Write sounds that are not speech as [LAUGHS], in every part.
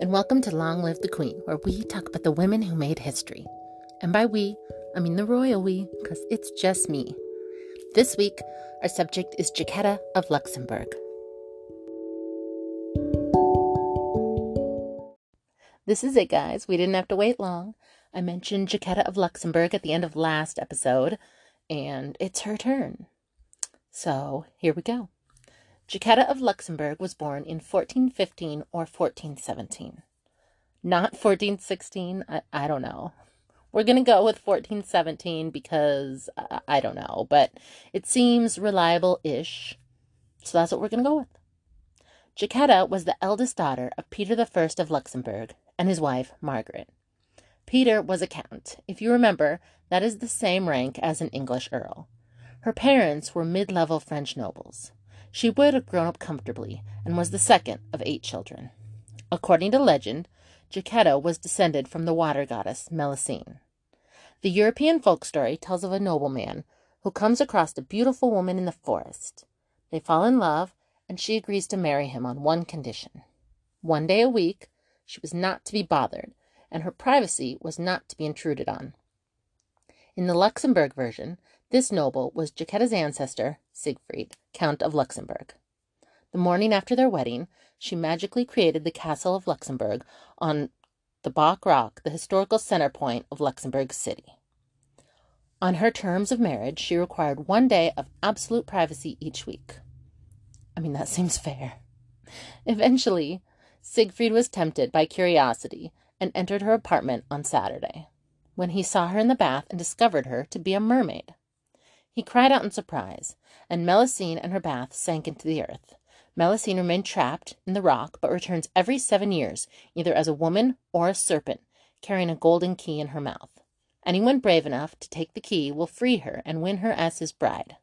and welcome to Long Live the Queen, where we talk about the women who made history. And by we, I mean the royal we, because it's just me. This week, our subject is Jacquetta of Luxembourg. This is it, guys. We didn't have to wait long. I mentioned Jacquetta of Luxembourg at the end of last episode, and it's her turn. So here we go. Jacquetta of Luxembourg was born in 1415 or 1417. Not 1416, I, I don't know. We're going to go with 1417 because uh, I don't know, but it seems reliable ish. So that's what we're going to go with. Jacquetta was the eldest daughter of Peter I of Luxembourg and his wife, Margaret. Peter was a count. If you remember, that is the same rank as an English earl. Her parents were mid level French nobles. She would have grown up comfortably and was the second of eight children. According to legend, Jacquetta was descended from the water goddess Melusine. The European folk story tells of a nobleman who comes across a beautiful woman in the forest. They fall in love, and she agrees to marry him on one condition. One day a week, she was not to be bothered, and her privacy was not to be intruded on. In the Luxembourg version, this noble was Jacquetta's ancestor, Siegfried, Count of Luxembourg. The morning after their wedding, she magically created the castle of Luxembourg on the Bock Rock, the historical center point of Luxembourg City. On her terms of marriage, she required one day of absolute privacy each week. I mean, that [LAUGHS] seems fair. Eventually, Siegfried was tempted by curiosity and entered her apartment on Saturday, when he saw her in the bath and discovered her to be a mermaid. He cried out in surprise, and Melusine and her bath sank into the earth. Melusine remained trapped in the rock, but returns every seven years, either as a woman or a serpent, carrying a golden key in her mouth. Anyone brave enough to take the key will free her and win her as his bride.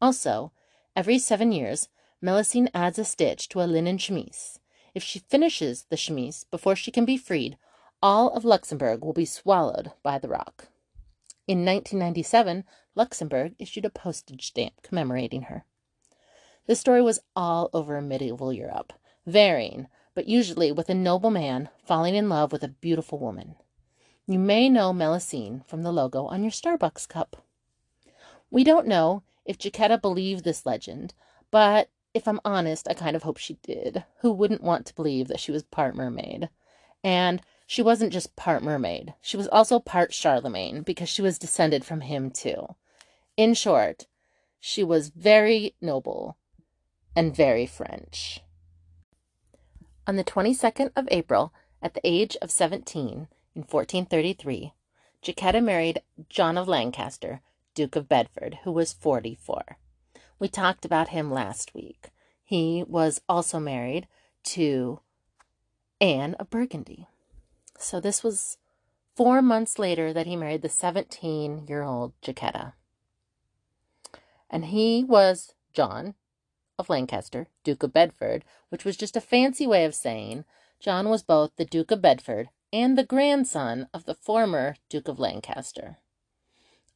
Also, every seven years, Melusine adds a stitch to a linen chemise. If she finishes the chemise before she can be freed, all of Luxembourg will be swallowed by the rock. In 1997, Luxembourg issued a postage stamp commemorating her. The story was all over medieval Europe, varying, but usually with a noble man falling in love with a beautiful woman. You may know Melusine from the logo on your Starbucks cup. We don't know if Jacquetta believed this legend, but if I'm honest, I kind of hope she did. Who wouldn't want to believe that she was part mermaid? And she wasn't just part mermaid, she was also part Charlemagne because she was descended from him too. In short, she was very noble and very French. On the 22nd of April, at the age of 17, in 1433, Jacquetta married John of Lancaster, Duke of Bedford, who was 44. We talked about him last week. He was also married to Anne of Burgundy. So this was four months later that he married the 17 year old Jacquetta. And he was John of Lancaster, Duke of Bedford, which was just a fancy way of saying John was both the Duke of Bedford and the grandson of the former Duke of Lancaster.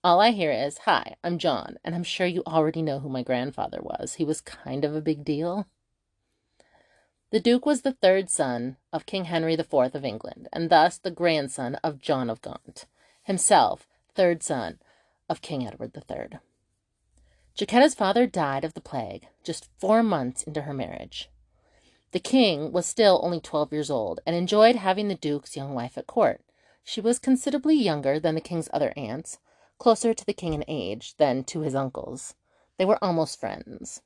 All I hear is, Hi, I'm John, and I'm sure you already know who my grandfather was. He was kind of a big deal. The Duke was the third son of King Henry IV of England, and thus the grandson of John of Gaunt, himself third son of King Edward III. Jacquetta's father died of the plague just four months into her marriage. The king was still only twelve years old and enjoyed having the duke's young wife at court. She was considerably younger than the king's other aunts, closer to the king in age than to his uncles. They were almost friends.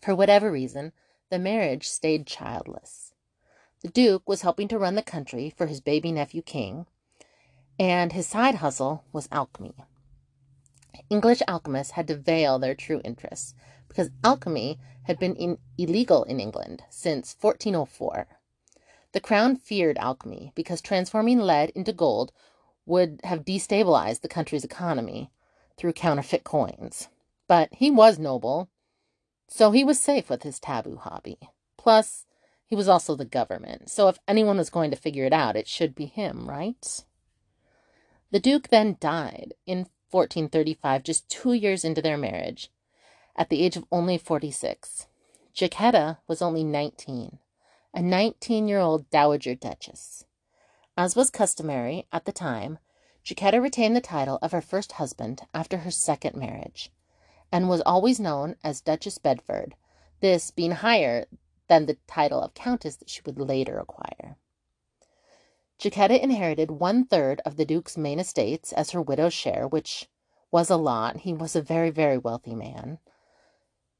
For whatever reason, the marriage stayed childless. The Duke was helping to run the country for his baby nephew King, and his side hustle was alchemy. English alchemists had to veil their true interests because alchemy had been in, illegal in England since 1404. The crown feared alchemy because transforming lead into gold would have destabilized the country's economy through counterfeit coins. But he was noble so he was safe with his taboo hobby. Plus, he was also the government, so if anyone was going to figure it out, it should be him, right? The Duke then died in 1435, just two years into their marriage, at the age of only 46. Jacquetta was only 19, a 19 year old Dowager Duchess. As was customary at the time, Jacquetta retained the title of her first husband after her second marriage, and was always known as Duchess Bedford, this being higher than the title of Countess that she would later acquire. Jacquetta inherited one third of the Duke's main estates as her widow's share, which was a lot. He was a very, very wealthy man.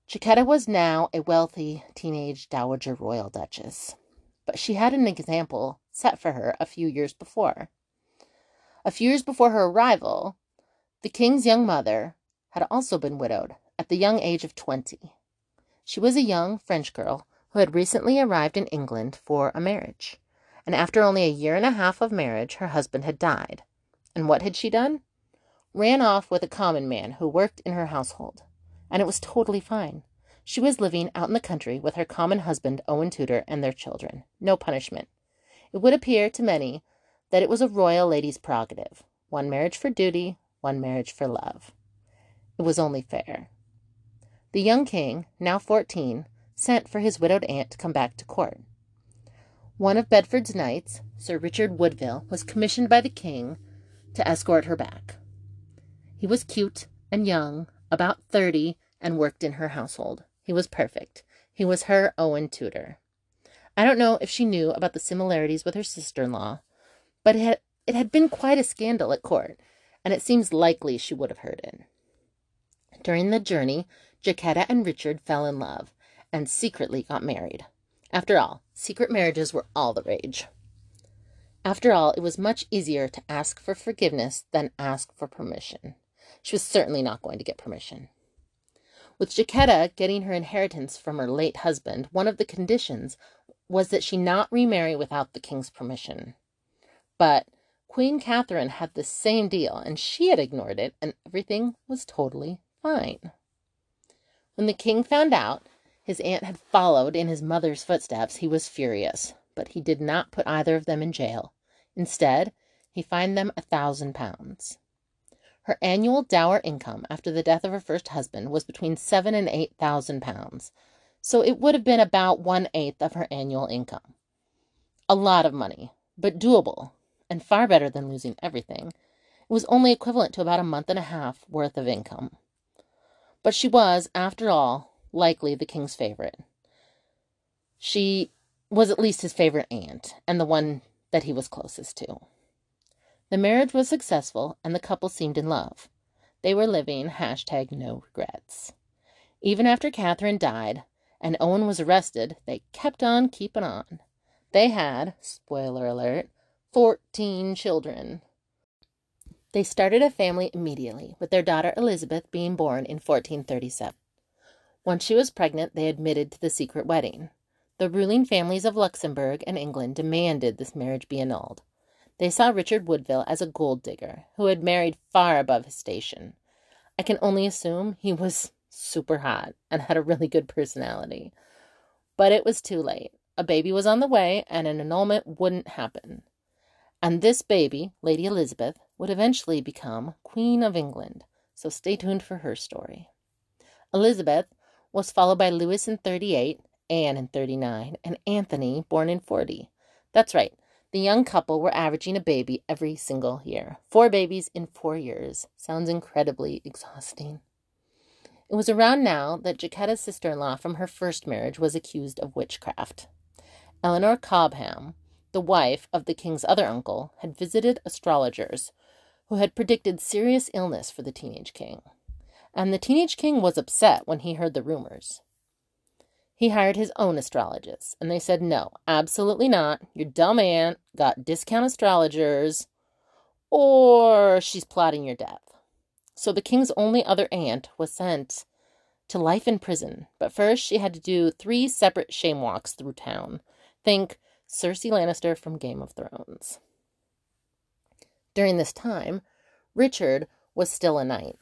Jacquetta was now a wealthy teenage dowager royal duchess, but she had an example set for her a few years before. A few years before her arrival, the king's young mother had also been widowed at the young age of twenty. She was a young French girl who had recently arrived in England for a marriage, and after only a year and a half of marriage, her husband had died. And what had she done? Ran off with a common man who worked in her household and it was totally fine. She was living out in the country with her common husband, Owen Tudor, and their children. No punishment. It would appear to many that it was a royal lady's prerogative one marriage for duty, one marriage for love. It was only fair. The young king, now fourteen, sent for his widowed aunt to come back to court. One of Bedford's knights, Sir Richard Woodville, was commissioned by the king to escort her back. He was cute and young, about thirty, and worked in her household. He was perfect. He was her Owen Tudor. I don't know if she knew about the similarities with her sister in law, but it had, it had been quite a scandal at court, and it seems likely she would have heard it. During the journey, Jacquetta and Richard fell in love and secretly got married. After all, secret marriages were all the rage. After all, it was much easier to ask for forgiveness than ask for permission. She was certainly not going to get permission. With Jacquetta getting her inheritance from her late husband, one of the conditions was that she not remarry without the king's permission. But Queen Catherine had the same deal, and she had ignored it, and everything was totally fine. When the king found out his aunt had followed in his mother's footsteps, he was furious, but he did not put either of them in jail. Instead, he fined them a thousand pounds. Her annual dower income after the death of her first husband was between seven and eight thousand pounds, so it would have been about one eighth of her annual income. A lot of money, but doable, and far better than losing everything. It was only equivalent to about a month and a half worth of income. But she was, after all, likely the king's favorite. She was at least his favorite aunt, and the one that he was closest to. The marriage was successful and the couple seemed in love. They were living hashtag no regrets. Even after Catherine died and Owen was arrested, they kept on keeping on. They had, spoiler alert, 14 children. They started a family immediately, with their daughter Elizabeth being born in 1437. Once she was pregnant, they admitted to the secret wedding. The ruling families of Luxembourg and England demanded this marriage be annulled. They saw Richard Woodville as a gold digger who had married far above his station. I can only assume he was super hot and had a really good personality. But it was too late. A baby was on the way, and an annulment wouldn't happen. And this baby, Lady Elizabeth, would eventually become Queen of England, so stay tuned for her story. Elizabeth was followed by Louis in 38, Anne in 39, and Anthony, born in 40. That's right, the young couple were averaging a baby every single year. Four babies in four years. Sounds incredibly [LAUGHS] exhausting. It was around now that Jacquetta's sister in law from her first marriage was accused of witchcraft. Eleanor Cobham, the wife of the king's other uncle, had visited astrologers who had predicted serious illness for the teenage king. And the teenage king was upset when he heard the rumors. He hired his own astrologist, and they said, No, absolutely not. Your dumb aunt got discount astrologers, or she's plotting your death. So the king's only other aunt was sent to life in prison, but first she had to do three separate shame walks through town. Think Cersei Lannister from Game of Thrones. During this time, Richard was still a knight.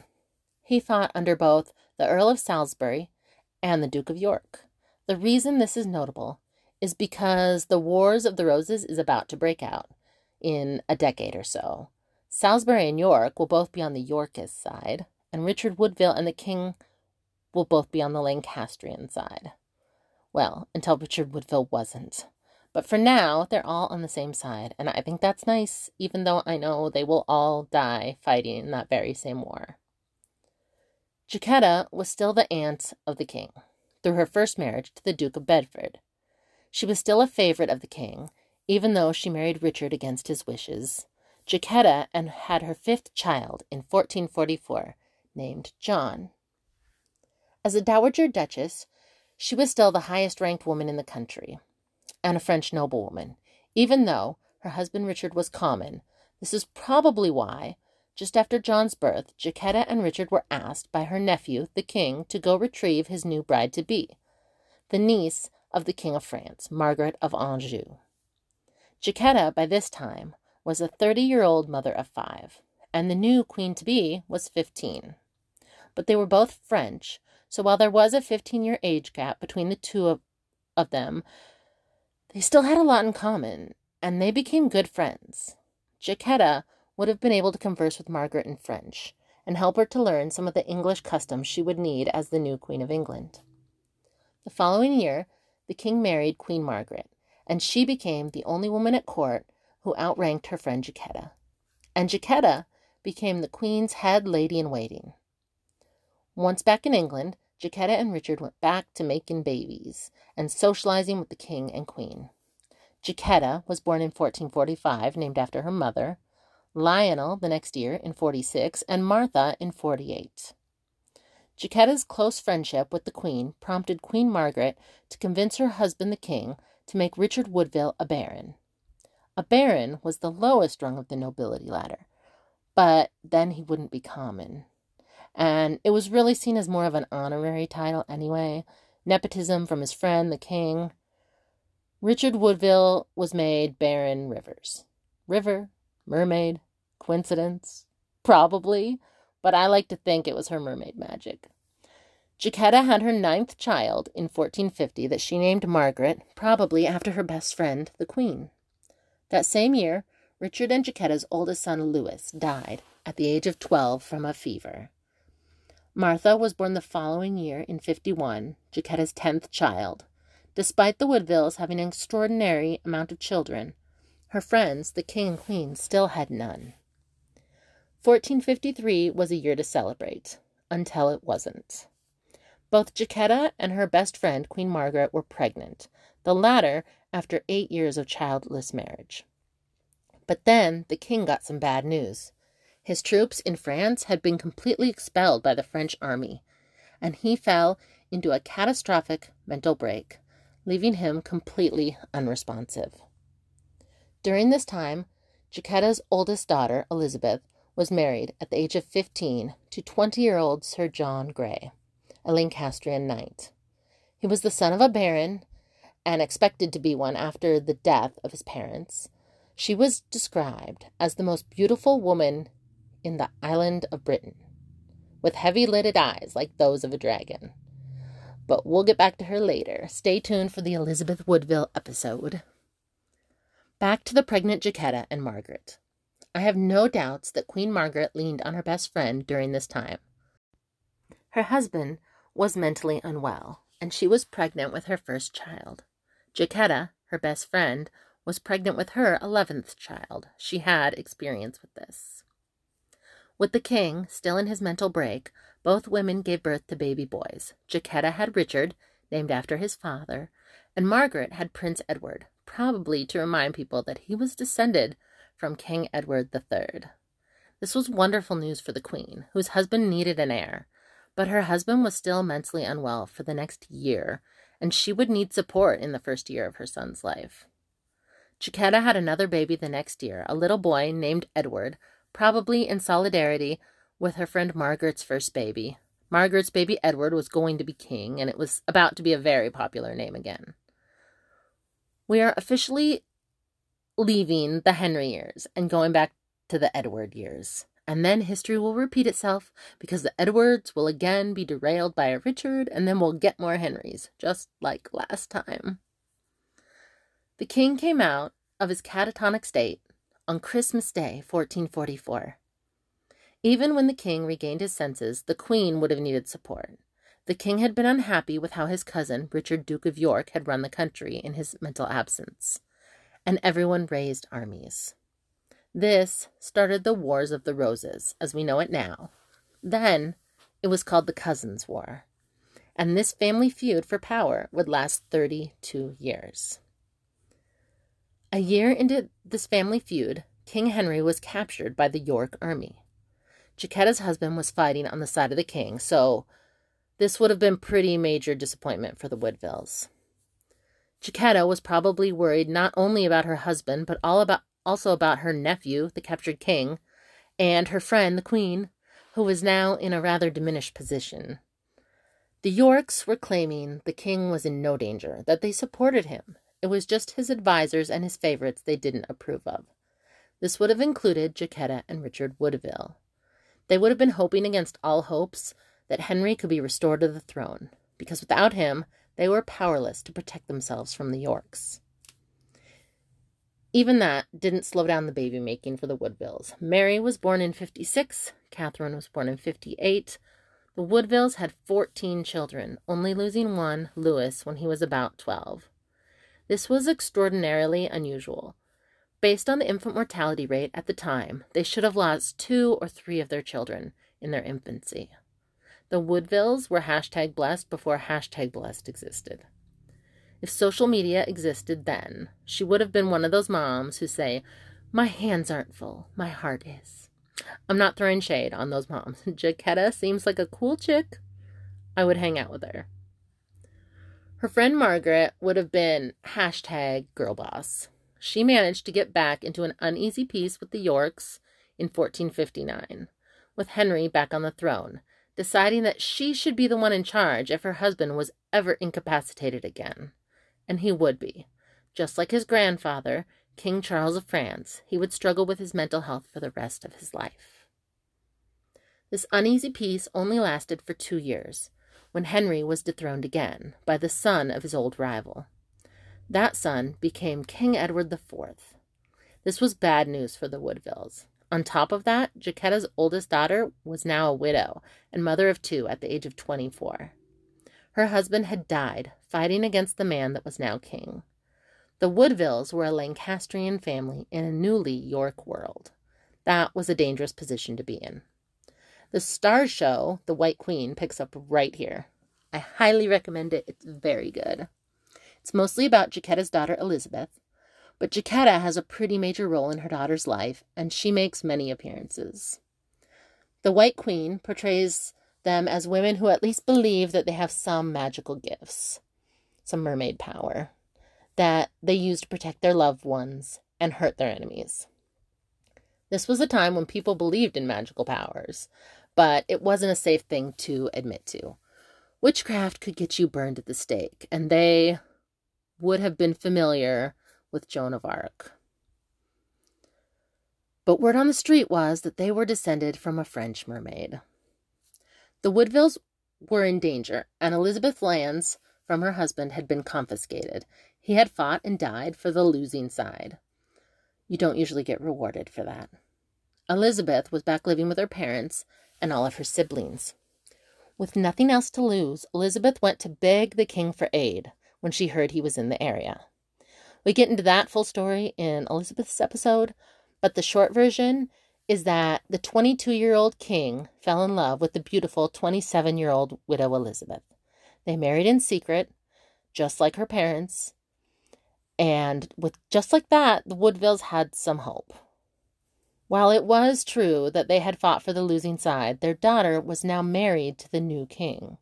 He fought under both the Earl of Salisbury and the Duke of York. The reason this is notable is because the Wars of the Roses is about to break out in a decade or so. Salisbury and York will both be on the Yorkist side, and Richard Woodville and the King will both be on the Lancastrian side. Well, until Richard Woodville wasn't. But for now, they're all on the same side, and I think that's nice, even though I know they will all die fighting in that very same war. Jacquetta was still the aunt of the king, through her first marriage to the Duke of Bedford. She was still a favorite of the king, even though she married Richard against his wishes. Jacquetta and had her fifth child in 1444, named John. As a dowager duchess, she was still the highest ranked woman in the country, and a French noblewoman, even though her husband Richard was common. This is probably why, just after John's birth, Jacquetta and Richard were asked by her nephew, the king, to go retrieve his new bride to be, the niece of the King of France, Margaret of Anjou. Jacquetta, by this time, was a 30 year old mother of five, and the new queen to be was 15. But they were both French, so while there was a 15 year age gap between the two of, of them, they still had a lot in common, and they became good friends. Jacquetta would have been able to converse with Margaret in French and help her to learn some of the English customs she would need as the new Queen of England. The following year, the king married Queen Margaret, and she became the only woman at court who outranked her friend Jacquetta. And Jacquetta became the queen's head lady in waiting. Once back in England, Jacquetta and Richard went back to making babies and socializing with the king and queen. Jacquetta was born in 1445, named after her mother, Lionel the next year in 46, and Martha in 48. Jacquetta's close friendship with the queen prompted Queen Margaret to convince her husband the king to make Richard Woodville a baron. A baron was the lowest rung of the nobility ladder, but then he wouldn't be common. And it was really seen as more of an honorary title anyway, nepotism from his friend the king. Richard Woodville was made Baron Rivers. River, mermaid, coincidence? Probably, but I like to think it was her mermaid magic. Jacquetta had her ninth child in 1450 that she named Margaret, probably after her best friend, the Queen. That same year, Richard and Jacquetta's oldest son, Louis, died at the age of 12 from a fever. Martha was born the following year in 51, Jacquetta's tenth child. Despite the Woodvilles having an extraordinary amount of children, her friends, the king and queen, still had none. 1453 was a year to celebrate, until it wasn't. Both Jacquetta and her best friend, Queen Margaret, were pregnant, the latter after eight years of childless marriage. But then the king got some bad news. His troops in France had been completely expelled by the French army, and he fell into a catastrophic mental break, leaving him completely unresponsive. During this time, Jacquetta's oldest daughter, Elizabeth, was married at the age of 15 to 20 year old Sir John Grey, a Lancastrian knight. He was the son of a baron and expected to be one after the death of his parents, she was described as the most beautiful woman in the island of Britain, with heavy lidded eyes like those of a dragon. But we'll get back to her later. Stay tuned for the Elizabeth Woodville episode. Back to the pregnant Jacquetta and Margaret. I have no doubts that Queen Margaret leaned on her best friend during this time. Her husband was mentally unwell, and she was pregnant with her first child. Jacquetta, her best friend, was pregnant with her 11th child. She had experience with this. With the king still in his mental break, both women gave birth to baby boys. Jacquetta had Richard, named after his father, and Margaret had Prince Edward, probably to remind people that he was descended from King Edward III. This was wonderful news for the queen, whose husband needed an heir, but her husband was still mentally unwell for the next year and she would need support in the first year of her son's life. Jacquetta had another baby the next year, a little boy named Edward, probably in solidarity with her friend Margaret's first baby. Margaret's baby Edward was going to be king, and it was about to be a very popular name again. We are officially leaving the Henry years and going back to the Edward years and then history will repeat itself because the Edwards will again be derailed by a Richard, and then we'll get more Henrys, just like last time. The king came out of his catatonic state on Christmas Day, 1444. Even when the king regained his senses, the queen would have needed support. The king had been unhappy with how his cousin, Richard, Duke of York, had run the country in his mental absence, and everyone raised armies. This started the Wars of the Roses, as we know it now. Then it was called the Cousins' War, and this family feud for power would last 32 years. A year into this family feud, King Henry was captured by the York army. Jaquetta's husband was fighting on the side of the king, so this would have been pretty major disappointment for the Woodvilles. Jaquetta was probably worried not only about her husband, but all about also about her nephew, the captured king, and her friend, the queen, who was now in a rather diminished position. The Yorks were claiming the king was in no danger, that they supported him. It was just his advisers and his favorites they didn't approve of. This would have included Jaquetta and Richard Woodville. They would have been hoping against all hopes that Henry could be restored to the throne, because without him, they were powerless to protect themselves from the Yorks. Even that didn't slow down the baby making for the Woodvilles. Mary was born in 56, Catherine was born in 58. The Woodvilles had 14 children, only losing one, Louis, when he was about 12. This was extraordinarily unusual. Based on the infant mortality rate at the time, they should have lost two or three of their children in their infancy. The Woodvilles were hashtag blessed before hashtag blessed existed. If social media existed then, she would have been one of those moms who say, My hands aren't full, my heart is. I'm not throwing shade on those moms. [LAUGHS] Jaquetta seems like a cool chick. I would hang out with her. Her friend Margaret would have been hashtag girl boss. She managed to get back into an uneasy peace with the Yorks in 1459, with Henry back on the throne, deciding that she should be the one in charge if her husband was ever incapacitated again. And he would be. Just like his grandfather, King Charles of France, he would struggle with his mental health for the rest of his life. This uneasy peace only lasted for two years, when Henry was dethroned again by the son of his old rival. That son became King Edward IV. This was bad news for the Woodvilles. On top of that, Jaquetta's oldest daughter was now a widow and mother of two at the age of 24. Her husband had died fighting against the man that was now king. The Woodvilles were a Lancastrian family in a newly York world. That was a dangerous position to be in. The Starz show, The White Queen, picks up right here. I highly recommend it. It's very good. It's mostly about Jaquetta's daughter Elizabeth, but Jaquetta has a pretty major role in her daughter's life, and she makes many appearances. The White Queen portrays them as women who at least believe that they have some magical gifts, some mermaid power, that they use to protect their loved ones and hurt their enemies. This was a time when people believed in magical powers, but it wasn't a safe thing to admit to. Witchcraft could get you burned at the stake, and they would have been familiar with Joan of Arc. But word on the street was that they were descended from a French mermaid. The Woodvilles were in danger, and Elizabeth's lands from her husband had been confiscated. He had fought and died for the losing side. You don't usually get rewarded for that. Elizabeth was back living with her parents and all of her siblings. With nothing else to lose, Elizabeth went to beg the king for aid when she heard he was in the area. We get into that full story in Elizabeth's episode, but the short version is that the 22 year old king fell in love with the beautiful 27 year old widow Elizabeth. They married in secret, just like her parents, and with just like that, the Woodvilles had some hope. While it was true that they had fought for the losing side, their daughter was now married to the new king.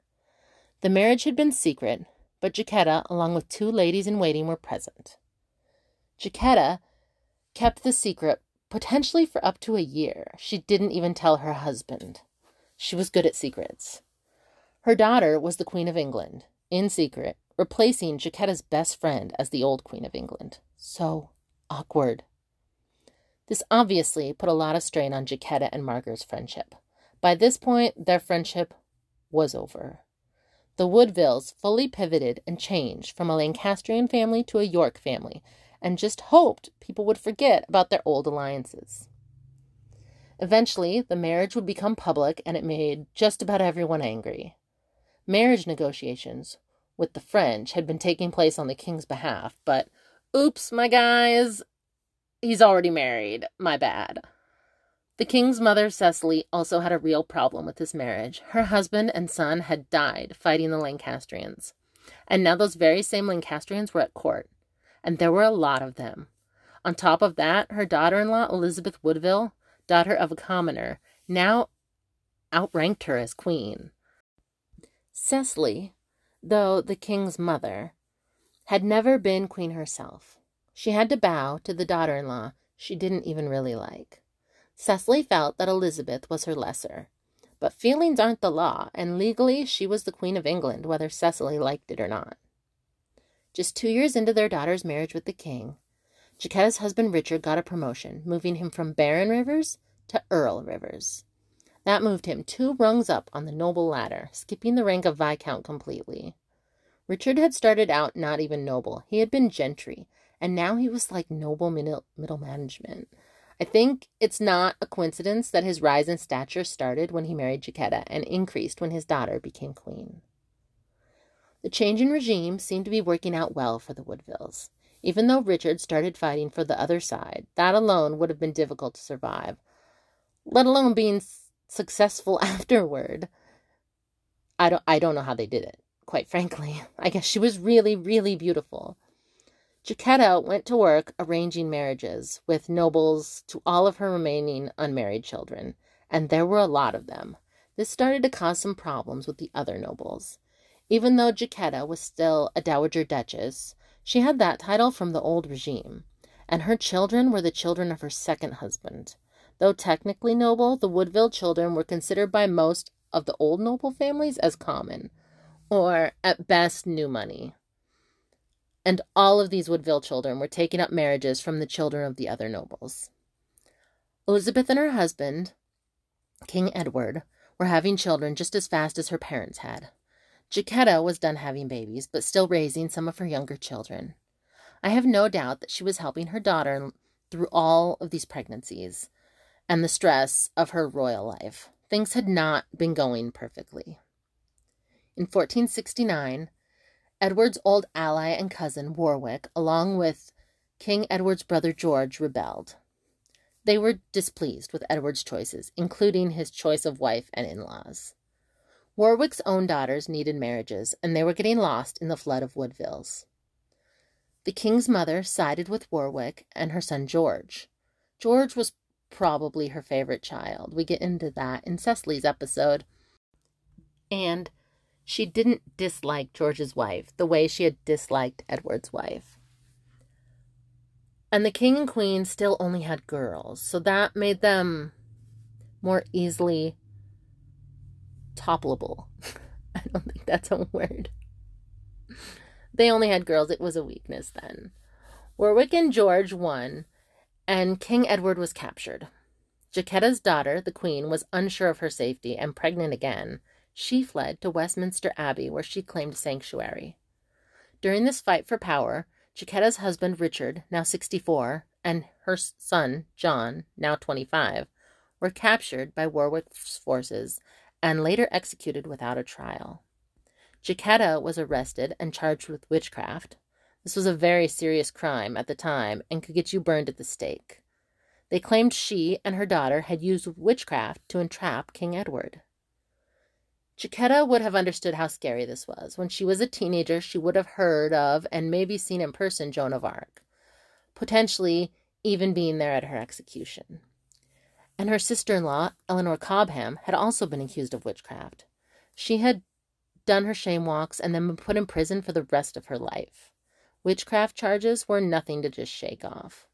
The marriage had been secret, but Jaquetta, along with two ladies in waiting, were present. Jaquetta kept the secret potentially for up to a year. She didn't even tell her husband. She was good at secrets. Her daughter was the Queen of England, in secret, replacing Jaquetta's best friend as the old Queen of England. So awkward. This obviously put a lot of strain on Jaquetta and Margaret's friendship. By this point, their friendship was over. The Woodvilles fully pivoted and changed from a Lancastrian family to a York family, and just hoped people would forget about their old alliances. Eventually, the marriage would become public and it made just about everyone angry. Marriage negotiations with the French had been taking place on the king's behalf, but oops, my guys, he's already married. My bad. The king's mother, Cecily, also had a real problem with this marriage. Her husband and son had died fighting the Lancastrians. And now those very same Lancastrians were at court. And there were a lot of them. On top of that, her daughter in law, Elizabeth Woodville, daughter of a commoner, now outranked her as queen. Cecily, though the king's mother, had never been queen herself. She had to bow to the daughter in law she didn't even really like. Cecily felt that Elizabeth was her lesser. But feelings aren't the law, and legally she was the Queen of England, whether Cecily liked it or not. Just two years into their daughter's marriage with the king, Jaquetta's husband Richard got a promotion, moving him from Baron Rivers to Earl Rivers. That moved him two rungs up on the noble ladder, skipping the rank of Viscount completely. Richard had started out not even noble, he had been gentry, and now he was like noble middle, middle management. I think it's not a coincidence that his rise in stature started when he married Jacquetta and increased when his daughter became queen. The change in regime seemed to be working out well for the Woodvilles. Even though Richard started fighting for the other side, that alone would have been difficult to survive, let alone being successful [LAUGHS] afterward. I don't I don't know how they did it, quite frankly. I guess she was really really beautiful. Jacquetta went to work arranging marriages with nobles to all of her remaining unmarried children, and there were a lot of them. This started to cause some problems with the other nobles. Even though Jacquetta was still a dowager duchess, she had that title from the old regime, and her children were the children of her second husband. Though technically noble, the Woodville children were considered by most of the old noble families as common, or at best new money and all of these Woodville children were taking up marriages from the children of the other nobles. Elizabeth and her husband, King Edward, were having children just as fast as her parents had. Jacquetta was done having babies, but still raising some of her younger children. I have no doubt that she was helping her daughter through all of these pregnancies and the stress of her royal life. Things had not been going perfectly. In 1469, Edward's old ally and cousin, Warwick, along with King Edward's brother George, rebelled. They were displeased with Edward's choices, including his choice of wife and in laws. Warwick's own daughters needed marriages, and they were getting lost in the flood of Woodvilles. The king's mother sided with Warwick and her son George. George was probably her favorite child. We get into that in Cecily's episode. And she didn't dislike George's wife the way she had disliked Edward's wife. And the king and queen still only had girls, so that made them more easily toppleable. [LAUGHS] I don't think that's a word. They only had girls, it was a weakness then. Warwick and George won, and King Edward was captured. Jacquetta's daughter, the queen, was unsure of her safety and pregnant again, she fled to Westminster Abbey, where she claimed sanctuary. During this fight for power, Jacquetta's husband Richard, now 64, and her son John, now 25, were captured by Warwick's forces and later executed without a trial. Jacquetta was arrested and charged with witchcraft. This was a very serious crime at the time and could get you burned at the stake. They claimed she and her daughter had used witchcraft to entrap King Edward. Jacquetta would have understood how scary this was. When she was a teenager, she would have heard of and maybe seen in person Joan of Arc, potentially even being there at her execution. And her sister in law, Eleanor Cobham, had also been accused of witchcraft. She had done her shame walks and then been put in prison for the rest of her life. Witchcraft charges were nothing to just shake off.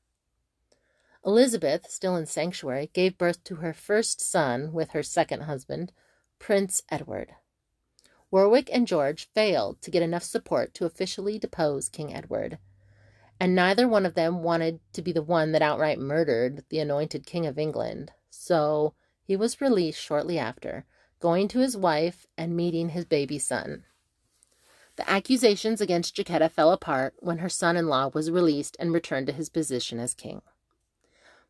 Elizabeth, still in sanctuary, gave birth to her first son with her second husband, Prince Edward. Warwick and George failed to get enough support to officially depose King Edward, and neither one of them wanted to be the one that outright murdered the anointed King of England, so he was released shortly after, going to his wife and meeting his baby son. The accusations against Jacquetta fell apart when her son in law was released and returned to his position as king.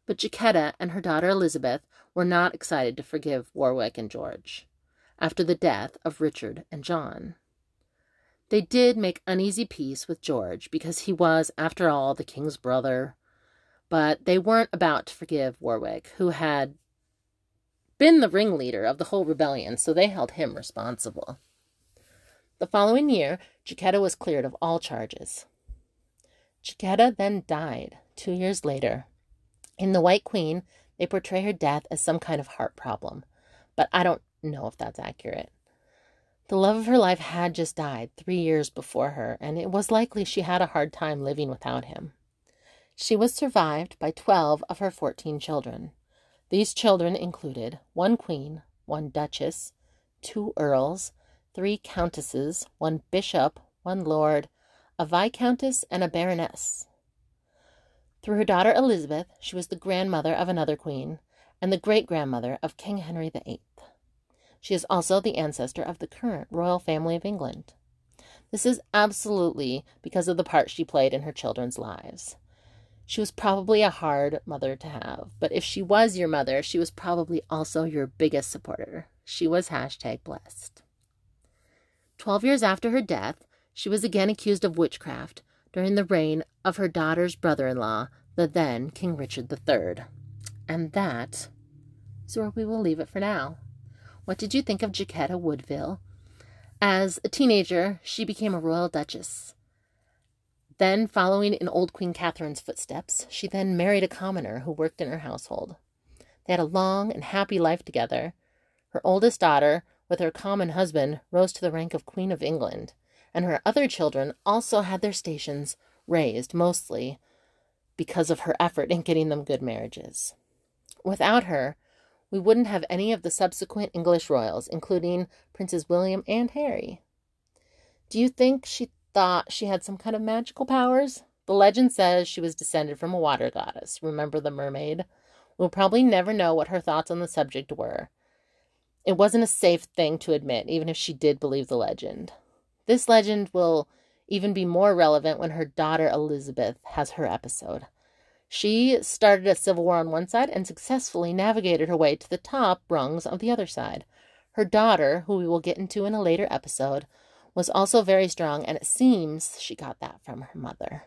But Jacquetta and her daughter Elizabeth were not excited to forgive Warwick and George. after the death of Richard and John. They did make uneasy peace with George because he was, after all, the king's brother, but they weren't about to forgive Warwick, who had been the ringleader of the whole rebellion, so they held him responsible. The following year, Jacquetta was cleared of all charges. Jacquetta then died two years later. In The White Queen, they portray her death as some kind of heart problem, but I don't know if that's accurate. The love of her life had just died three years before her, and it was likely she had a hard time living without him. She was survived by 12 of her 14 children. These children included one queen, one duchess, two earls, three countesses, one bishop, one lord, a viscountess, and a baroness. Through her daughter Elizabeth, she was the grandmother of another queen and the great grandmother of King Henry VIII. She is also the ancestor of the current royal family of England. This is absolutely because of the part she played in her children's lives. She was probably a hard mother to have, but if she was your mother, she was probably also your biggest supporter. She was hashtag blessed. Twelve years after her death, she was again accused of witchcraft during the reign of her daughter's brother in law, the then King Richard III. And that is where we will leave it for now. What did you think of Jacquetta Woodville? As a teenager, she became a royal duchess. Then, following in old Queen Catherine's footsteps, she then married a commoner who worked in her household. They had a long and happy life together. Her oldest daughter, with her common husband, rose to the rank of Queen of England, and her other children also had their stations raised, mostly because of her effort in getting them good marriages. Without her, we wouldn't have any of the subsequent English royals, including Princes William and Harry. Do you think she thought she had some kind of magical powers. The legend says she was descended from a water goddess. Remember the mermaid? We'll probably never know what her thoughts on the subject were. It wasn't a safe thing to admit, even if she did believe the legend. This legend will even be more relevant when her daughter Elizabeth has her episode. She started a civil war on one side and successfully navigated her way to the top rungs of the other side. Her daughter, who we will get into in a later episode, was also very strong, and it seems she got that from her mother.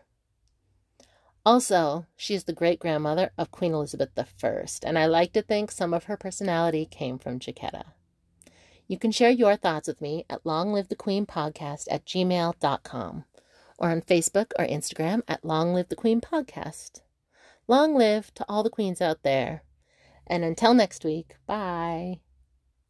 Also, she is the great grandmother of Queen Elizabeth I, and I like to think some of her personality came from Jacquetta. You can share your thoughts with me at Long Live the Queen Podcast at gmail.com or on Facebook or Instagram at Long Live the Queen Podcast. Long live to all the queens out there. And until next week, bye.